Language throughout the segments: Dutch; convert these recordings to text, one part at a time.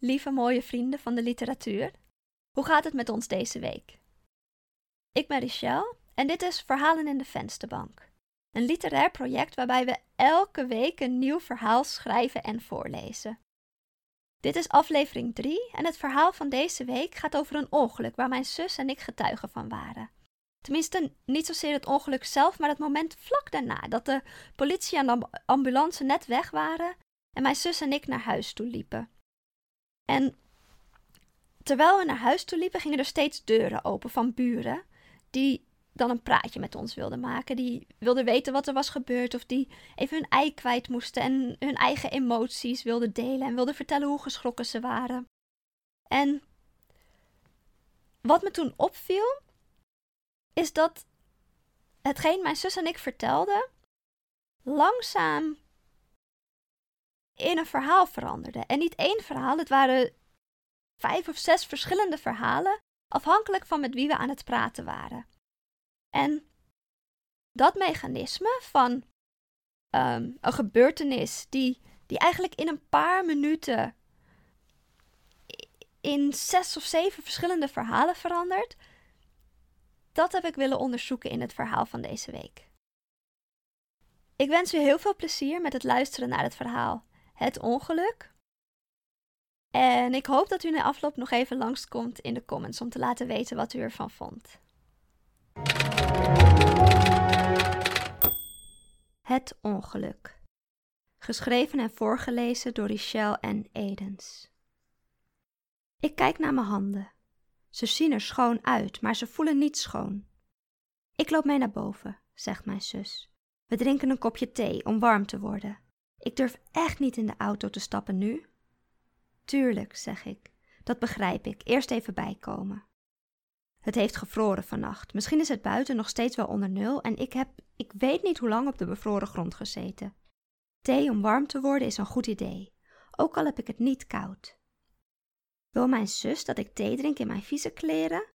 lieve mooie vrienden van de literatuur. Hoe gaat het met ons deze week? Ik ben Richelle en dit is Verhalen in de Vensterbank. Een literair project waarbij we elke week een nieuw verhaal schrijven en voorlezen. Dit is aflevering 3 en het verhaal van deze week gaat over een ongeluk waar mijn zus en ik getuigen van waren. Tenminste, niet zozeer het ongeluk zelf, maar het moment vlak daarna dat de politie en de ambulance net weg waren en mijn zus en ik naar huis toe liepen. En terwijl we naar huis toe liepen, gingen er steeds deuren open van buren die dan een praatje met ons wilden maken. Die wilden weten wat er was gebeurd of die even hun ei kwijt moesten en hun eigen emoties wilden delen en wilden vertellen hoe geschrokken ze waren. En wat me toen opviel, is dat hetgeen mijn zus en ik vertelden, langzaam in een verhaal veranderde. En niet één verhaal, het waren vijf of zes verschillende verhalen, afhankelijk van met wie we aan het praten waren. En dat mechanisme van um, een gebeurtenis die, die eigenlijk in een paar minuten in zes of zeven verschillende verhalen verandert, dat heb ik willen onderzoeken in het verhaal van deze week. Ik wens u heel veel plezier met het luisteren naar het verhaal Het Ongeluk. En ik hoop dat u na afloop nog even langskomt in de comments om te laten weten wat u ervan vond. Het Ongeluk. Geschreven en voorgelezen door Richelle en Edens. Ik kijk naar mijn handen. Ze zien er schoon uit, maar ze voelen niet schoon. Ik loop mee naar boven, zegt mijn zus. We drinken een kopje thee om warm te worden. Ik durf echt niet in de auto te stappen nu. Tuurlijk, zeg ik. Dat begrijp ik. Eerst even bijkomen. Het heeft gevroren vannacht. Misschien is het buiten nog steeds wel onder nul en ik heb, ik weet niet hoe lang op de bevroren grond gezeten. Thee om warm te worden is een goed idee, ook al heb ik het niet koud. Wil mijn zus dat ik thee drink in mijn vieze kleren?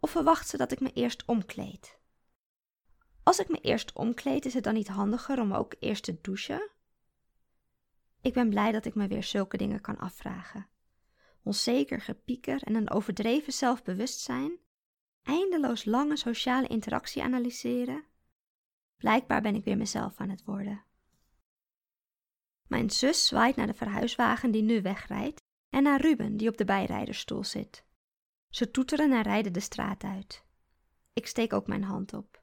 Of verwacht ze dat ik me eerst omkleed? Als ik me eerst omkleed, is het dan niet handiger om ook eerst te douchen? Ik ben blij dat ik me weer zulke dingen kan afvragen. Onzeker gepieker en een overdreven zelfbewustzijn, eindeloos lange sociale interactie analyseren. Blijkbaar ben ik weer mezelf aan het worden. Mijn zus zwaait naar de verhuiswagen die nu wegrijdt en naar Ruben, die op de bijrijdersstoel zit. Ze toeteren en rijden de straat uit. Ik steek ook mijn hand op.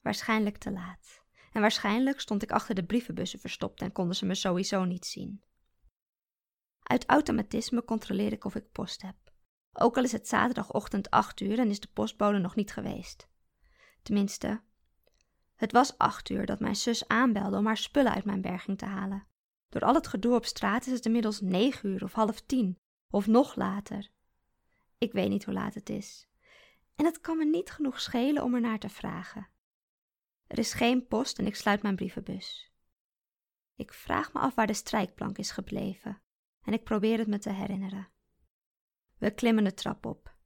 Waarschijnlijk te laat. En waarschijnlijk stond ik achter de brievenbussen verstopt en konden ze me sowieso niet zien. Uit automatisme controleer ik of ik post heb. Ook al is het zaterdagochtend acht uur en is de postbode nog niet geweest. Tenminste, het was acht uur dat mijn zus aanbelde om haar spullen uit mijn berging te halen. Door al het gedoe op straat is het inmiddels negen uur of half tien, of nog later. Ik weet niet hoe laat het is. En het kan me niet genoeg schelen om er naar te vragen. Er is geen post en ik sluit mijn brievenbus. Ik vraag me af waar de strijkplank is gebleven en ik probeer het me te herinneren. We klimmen de trap op.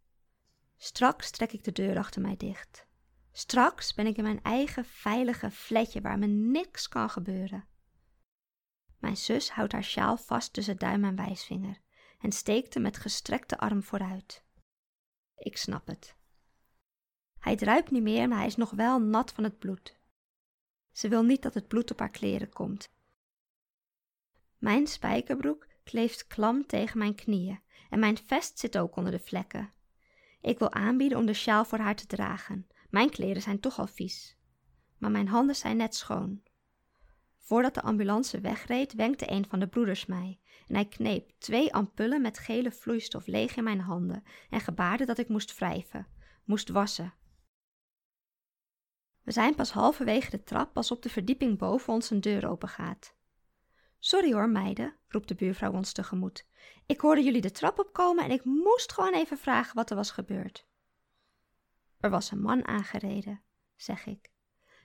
Straks trek ik de deur achter mij dicht. Straks ben ik in mijn eigen veilige fletje waar me niks kan gebeuren. Mijn zus houdt haar sjaal vast tussen duim en wijsvinger en steekt hem met gestrekte arm vooruit. Ik snap het. Hij druipt niet meer, maar hij is nog wel nat van het bloed. Ze wil niet dat het bloed op haar kleren komt. Mijn spijkerbroek kleeft klam tegen mijn knieën en mijn vest zit ook onder de vlekken. Ik wil aanbieden om de sjaal voor haar te dragen. Mijn kleren zijn toch al vies. Maar mijn handen zijn net schoon. Voordat de ambulance wegreed, wenkte een van de broeders mij en hij kneep twee ampullen met gele vloeistof leeg in mijn handen en gebaarde dat ik moest wrijven, moest wassen. We zijn pas halverwege de trap als op de verdieping boven ons een deur opengaat. Sorry hoor, meiden, roept de buurvrouw ons tegemoet. Ik hoorde jullie de trap opkomen en ik moest gewoon even vragen wat er was gebeurd. Er was een man aangereden, zeg ik.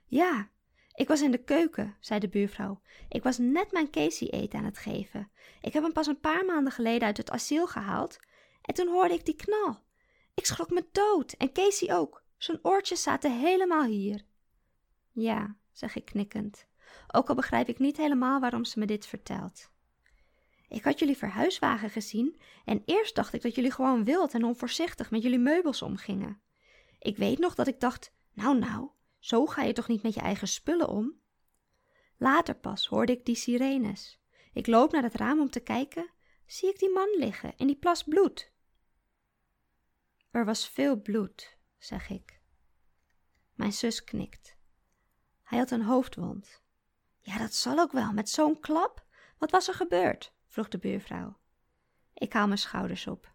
Ja, ik was in de keuken, zei de buurvrouw. Ik was net mijn Casey eten aan het geven. Ik heb hem pas een paar maanden geleden uit het asiel gehaald en toen hoorde ik die knal. Ik schrok me dood en Casey ook. Zijn oortjes zaten helemaal hier. Ja, zeg ik knikkend, ook al begrijp ik niet helemaal waarom ze me dit vertelt. Ik had jullie verhuiswagen gezien en eerst dacht ik dat jullie gewoon wild en onvoorzichtig met jullie meubels omgingen. Ik weet nog dat ik dacht: Nou, nou, zo ga je toch niet met je eigen spullen om? Later pas hoorde ik die sirenes. Ik loop naar het raam om te kijken, zie ik die man liggen in die plas bloed. Er was veel bloed, zeg ik. Mijn zus knikt. Hij had een hoofdwond. Ja, dat zal ook wel, met zo'n klap. Wat was er gebeurd? vroeg de buurvrouw. Ik haal mijn schouders op.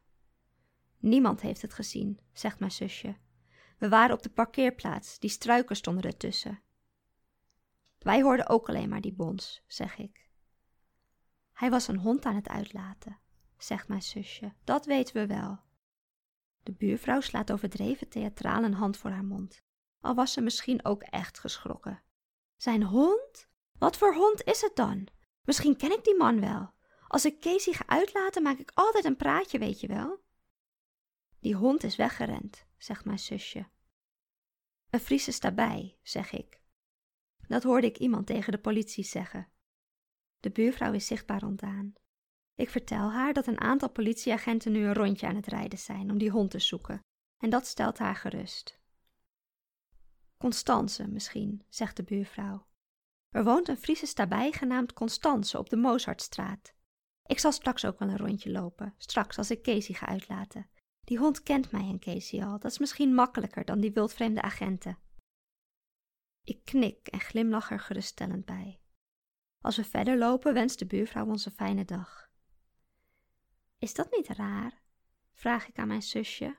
Niemand heeft het gezien, zegt mijn zusje. We waren op de parkeerplaats, die struiken stonden ertussen. Wij hoorden ook alleen maar die bons, zeg ik. Hij was een hond aan het uitlaten, zegt mijn zusje. Dat weten we wel. De buurvrouw slaat overdreven theatraal een hand voor haar mond, al was ze misschien ook echt geschrokken. Zijn hond? Wat voor hond is het dan? Misschien ken ik die man wel. Als ik Casey ga uitlaten, maak ik altijd een praatje, weet je wel. Die hond is weggerend, zegt mijn zusje. Een Fries is daarbij, zeg ik. Dat hoorde ik iemand tegen de politie zeggen. De buurvrouw is zichtbaar ontdaan. Ik vertel haar dat een aantal politieagenten nu een rondje aan het rijden zijn om die hond te zoeken, en dat stelt haar gerust. Constance misschien, zegt de buurvrouw. Er woont een Friese daarbij genaamd Constance op de Mozartstraat. Ik zal straks ook wel een rondje lopen, straks als ik Casey ga uitlaten. Die hond kent mij en Casey al, dat is misschien makkelijker dan die wildvreemde agenten. Ik knik en glimlach er geruststellend bij. Als we verder lopen, wenst de buurvrouw ons een fijne dag. Is dat niet raar? vraag ik aan mijn zusje.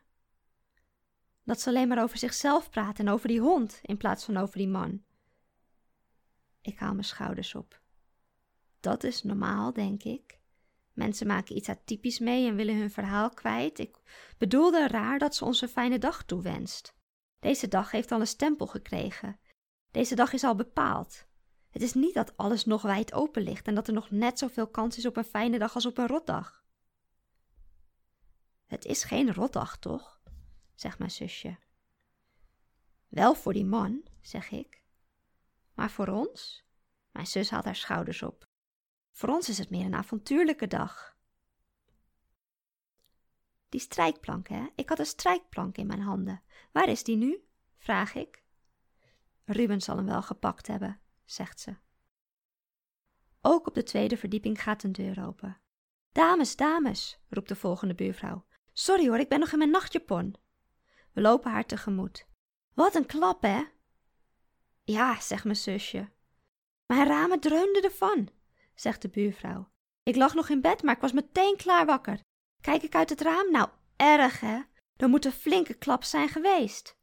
Dat ze alleen maar over zichzelf praat en over die hond in plaats van over die man. Ik haal mijn schouders op. Dat is normaal, denk ik. Mensen maken iets atypisch mee en willen hun verhaal kwijt. Ik bedoelde raar dat ze ons een fijne dag toewenst. Deze dag heeft al een stempel gekregen. Deze dag is al bepaald. Het is niet dat alles nog wijd open ligt en dat er nog net zoveel kans is op een fijne dag als op een rotdag. Het is geen rotdag, toch? Zegt mijn zusje. Wel voor die man, zeg ik. Maar voor ons? Mijn zus haalt haar schouders op. Voor ons is het meer een avontuurlijke dag. Die strijkplank, hè? Ik had een strijkplank in mijn handen. Waar is die nu? vraag ik. Ruben zal hem wel gepakt hebben, zegt ze. Ook op de tweede verdieping gaat een deur open. Dames, dames, roept de volgende buurvrouw. Sorry hoor, ik ben nog in mijn nachtjapon. We lopen haar tegemoet. Wat een klap, hè? Ja, zegt mijn zusje. Mijn ramen dreunden ervan, zegt de buurvrouw. Ik lag nog in bed, maar ik was meteen klaar wakker. Kijk ik uit het raam? Nou, erg, hè? Er moet een flinke klap zijn geweest.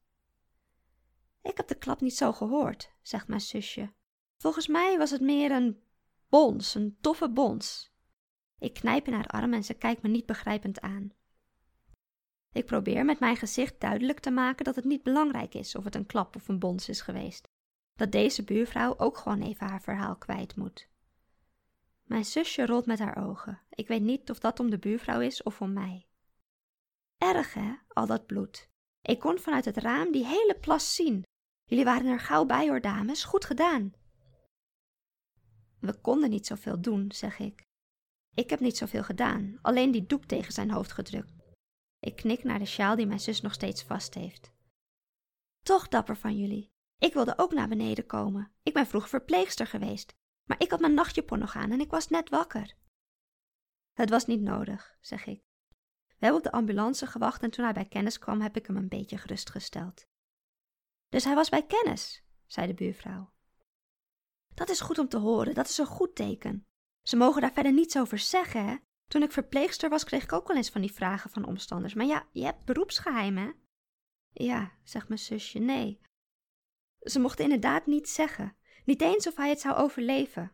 Ik heb de klap niet zo gehoord, zegt mijn zusje. Volgens mij was het meer een bons, een toffe bons. Ik knijp in haar arm en ze kijkt me niet begrijpend aan. Ik probeer met mijn gezicht duidelijk te maken dat het niet belangrijk is of het een klap of een bons is geweest. Dat deze buurvrouw ook gewoon even haar verhaal kwijt moet. Mijn zusje rolt met haar ogen. Ik weet niet of dat om de buurvrouw is of om mij. Erg hè, al dat bloed. Ik kon vanuit het raam die hele plas zien. Jullie waren er gauw bij hoor, dames. Goed gedaan. We konden niet zoveel doen, zeg ik. Ik heb niet zoveel gedaan, alleen die doek tegen zijn hoofd gedrukt. Ik knik naar de sjaal die mijn zus nog steeds vast heeft. Toch dapper van jullie. Ik wilde ook naar beneden komen. Ik ben vroeger verpleegster geweest, maar ik had mijn nachtjapon nog aan en ik was net wakker. Het was niet nodig, zeg ik. We hebben op de ambulance gewacht en toen hij bij kennis kwam, heb ik hem een beetje gerustgesteld. Dus hij was bij kennis, zei de buurvrouw. Dat is goed om te horen, dat is een goed teken. Ze mogen daar verder niets over zeggen, hè? Toen ik verpleegster was, kreeg ik ook wel eens van die vragen van omstanders. Maar ja, je hebt beroepsgeheim, hè? Ja, zegt mijn zusje, nee. Ze mochten inderdaad niets zeggen. Niet eens of hij het zou overleven.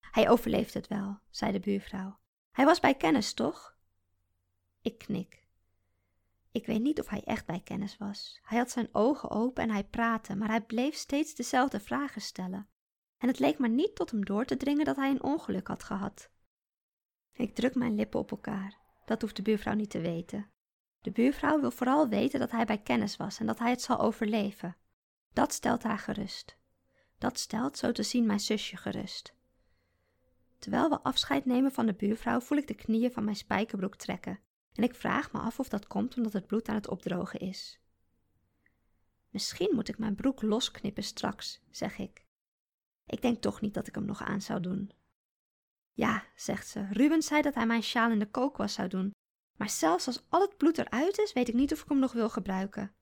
Hij overleeft het wel, zei de buurvrouw. Hij was bij kennis, toch? Ik knik. Ik weet niet of hij echt bij kennis was. Hij had zijn ogen open en hij praatte, maar hij bleef steeds dezelfde vragen stellen. En het leek maar niet tot hem door te dringen dat hij een ongeluk had gehad. Ik druk mijn lippen op elkaar. Dat hoeft de buurvrouw niet te weten. De buurvrouw wil vooral weten dat hij bij kennis was en dat hij het zal overleven. Dat stelt haar gerust. Dat stelt zo te zien mijn zusje gerust. Terwijl we afscheid nemen van de buurvrouw, voel ik de knieën van mijn spijkerbroek trekken. En ik vraag me af of dat komt omdat het bloed aan het opdrogen is. Misschien moet ik mijn broek losknippen straks, zeg ik. Ik denk toch niet dat ik hem nog aan zou doen. Ja, zegt ze, Ruben zei dat hij mijn sjaal in de kookwas zou doen. Maar zelfs als al het bloed eruit is, weet ik niet of ik hem nog wil gebruiken.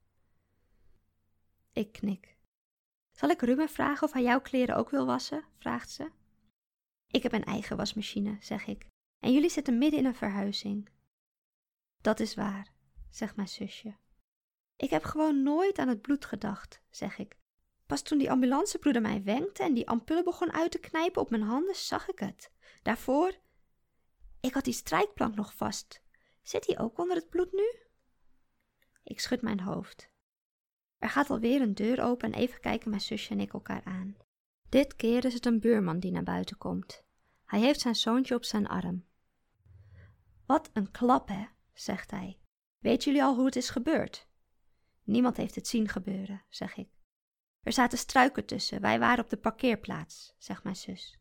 Ik knik. Zal ik Ruben vragen of hij jouw kleren ook wil wassen? vraagt ze. Ik heb een eigen wasmachine, zeg ik. En jullie zitten midden in een verhuizing. Dat is waar, zegt mijn zusje. Ik heb gewoon nooit aan het bloed gedacht, zeg ik. Pas toen die ambulancebroeder mij wenkte en die ampullen begon uit te knijpen op mijn handen, zag ik het. Daarvoor. Ik had die strijkplank nog vast. Zit die ook onder het bloed nu? Ik schud mijn hoofd. Er gaat alweer een deur open en even kijken mijn zusje en ik elkaar aan. Dit keer is het een buurman die naar buiten komt. Hij heeft zijn zoontje op zijn arm. Wat een klap, hè, zegt hij. Weet jullie al hoe het is gebeurd? Niemand heeft het zien gebeuren, zeg ik. Er zaten struiken tussen, wij waren op de parkeerplaats, zegt mijn zus.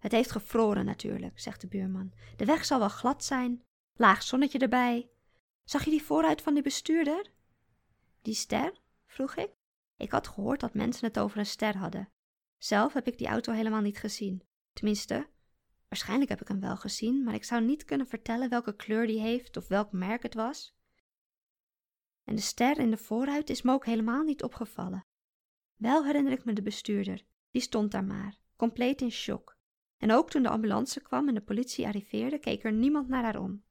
Het heeft gevroren natuurlijk, zegt de buurman. De weg zal wel glad zijn, laag zonnetje erbij. Zag je die vooruit van die bestuurder? Die ster? vroeg ik. Ik had gehoord dat mensen het over een ster hadden. Zelf heb ik die auto helemaal niet gezien. Tenminste, waarschijnlijk heb ik hem wel gezien, maar ik zou niet kunnen vertellen welke kleur die heeft of welk merk het was. En de ster in de vooruit is me ook helemaal niet opgevallen. Wel herinner ik me de bestuurder, die stond daar maar, compleet in shock. En ook toen de ambulance kwam en de politie arriveerde, keek er niemand naar haar om.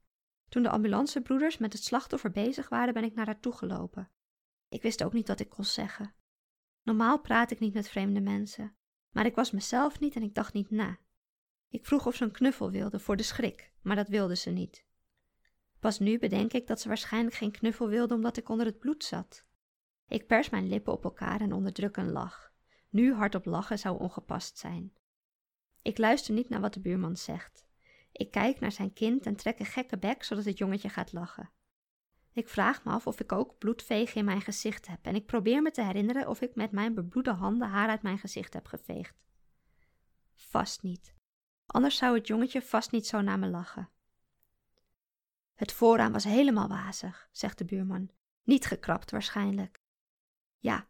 Toen de ambulancebroeders met het slachtoffer bezig waren, ben ik naar haar toegelopen. Ik wist ook niet wat ik kon zeggen. Normaal praat ik niet met vreemde mensen, maar ik was mezelf niet en ik dacht niet na. Ik vroeg of ze een knuffel wilde voor de schrik, maar dat wilde ze niet. Pas nu bedenk ik dat ze waarschijnlijk geen knuffel wilde omdat ik onder het bloed zat. Ik pers mijn lippen op elkaar en onderdruk een lach. Nu hardop lachen zou ongepast zijn. Ik luister niet naar wat de buurman zegt. Ik kijk naar zijn kind en trek een gekke bek zodat het jongetje gaat lachen. Ik vraag me af of ik ook bloedvegen in mijn gezicht heb en ik probeer me te herinneren of ik met mijn bebloede handen haar uit mijn gezicht heb geveegd. Vast niet. Anders zou het jongetje vast niet zo naar me lachen. Het vooraan was helemaal wazig, zegt de buurman. Niet gekrapt waarschijnlijk. Ja,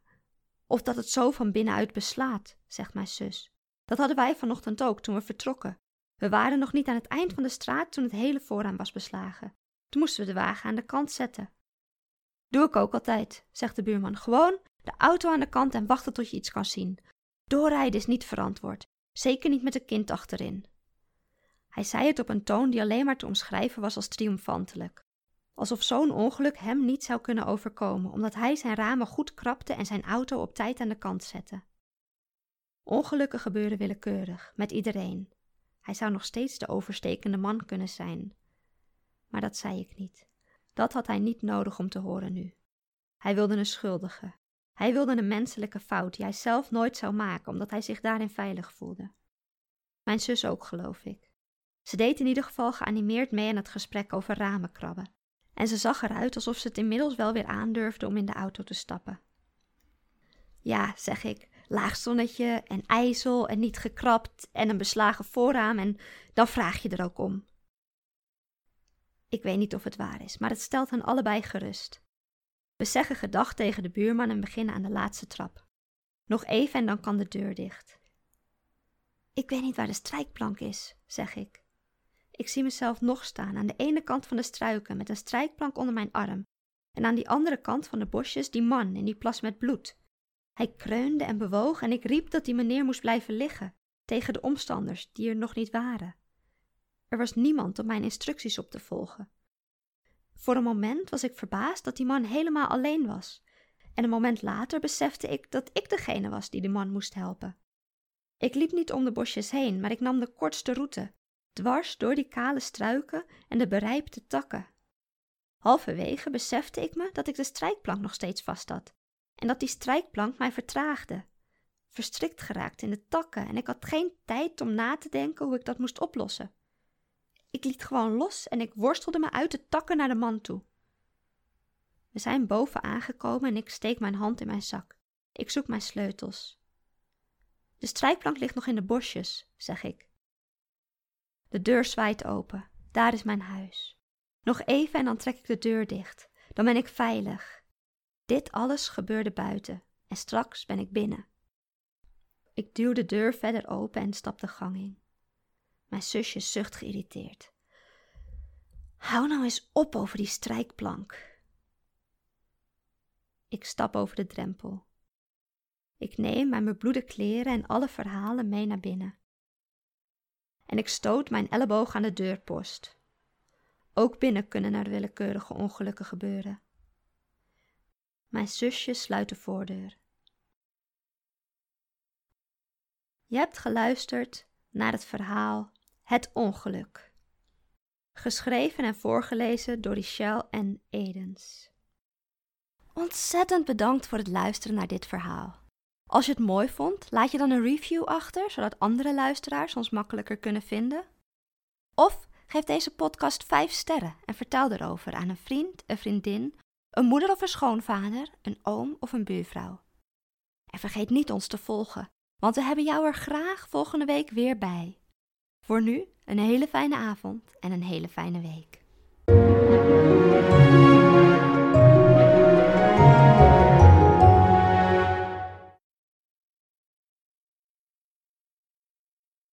of dat het zo van binnenuit beslaat, zegt mijn zus. Dat hadden wij vanochtend ook toen we vertrokken. We waren nog niet aan het eind van de straat toen het hele vooraan was beslagen. Toen moesten we de wagen aan de kant zetten. Doe ik ook altijd, zegt de buurman. Gewoon de auto aan de kant en wachten tot je iets kan zien. Doorrijden is niet verantwoord, zeker niet met een kind achterin. Hij zei het op een toon die alleen maar te omschrijven was als triomfantelijk. Alsof zo'n ongeluk hem niet zou kunnen overkomen, omdat hij zijn ramen goed krapte en zijn auto op tijd aan de kant zette. Ongelukken gebeuren willekeurig, met iedereen. Hij zou nog steeds de overstekende man kunnen zijn. Maar dat zei ik niet. Dat had hij niet nodig om te horen nu. Hij wilde een schuldige. Hij wilde een menselijke fout die hij zelf nooit zou maken, omdat hij zich daarin veilig voelde. Mijn zus ook, geloof ik. Ze deed in ieder geval geanimeerd mee aan het gesprek over ramenkrabben. En ze zag eruit alsof ze het inmiddels wel weer aandurfde om in de auto te stappen. Ja, zeg ik, laag zonnetje en ijzel en niet gekrapt en een beslagen voorraam en dan vraag je er ook om. Ik weet niet of het waar is, maar het stelt hen allebei gerust. We zeggen gedag tegen de buurman en beginnen aan de laatste trap. Nog even en dan kan de deur dicht. Ik weet niet waar de strijkplank is, zeg ik. Ik zie mezelf nog staan aan de ene kant van de struiken met een strijkplank onder mijn arm en aan die andere kant van de bosjes die man in die plas met bloed. Hij kreunde en bewoog en ik riep dat die meneer moest blijven liggen, tegen de omstanders die er nog niet waren. Er was niemand om mijn instructies op te volgen. Voor een moment was ik verbaasd dat die man helemaal alleen was, en een moment later besefte ik dat ik degene was die de man moest helpen. Ik liep niet om de bosjes heen, maar ik nam de kortste route, dwars door die kale struiken en de berijpte takken. Halverwege besefte ik me dat ik de strijkplank nog steeds vast had en dat die strijkplank mij vertraagde. Verstrikt geraakt in de takken en ik had geen tijd om na te denken hoe ik dat moest oplossen. Ik liet gewoon los en ik worstelde me uit de takken naar de man toe. We zijn boven aangekomen en ik steek mijn hand in mijn zak. Ik zoek mijn sleutels. De strijkplank ligt nog in de bosjes, zeg ik. De deur zwaait open. Daar is mijn huis. Nog even en dan trek ik de deur dicht. Dan ben ik veilig. Dit alles gebeurde buiten en straks ben ik binnen. Ik duw de deur verder open en stap de gang in. Mijn zusje zucht geïrriteerd. Hou nou eens op over die strijkplank. Ik stap over de drempel. Ik neem mijn bebloede kleren en alle verhalen mee naar binnen. En ik stoot mijn elleboog aan de deurpost. Ook binnen kunnen er willekeurige ongelukken gebeuren. Mijn zusje sluit de voordeur. Je hebt geluisterd naar het verhaal Het Ongeluk. Geschreven en voorgelezen door Richelle en Edens. Ontzettend bedankt voor het luisteren naar dit verhaal. Als je het mooi vond, laat je dan een review achter, zodat andere luisteraars ons makkelijker kunnen vinden. Of geef deze podcast 5 sterren en vertel erover aan een vriend, een vriendin, een moeder of een schoonvader, een oom of een buurvrouw. En vergeet niet ons te volgen, want we hebben jou er graag volgende week weer bij. Voor nu een hele fijne avond en een hele fijne week.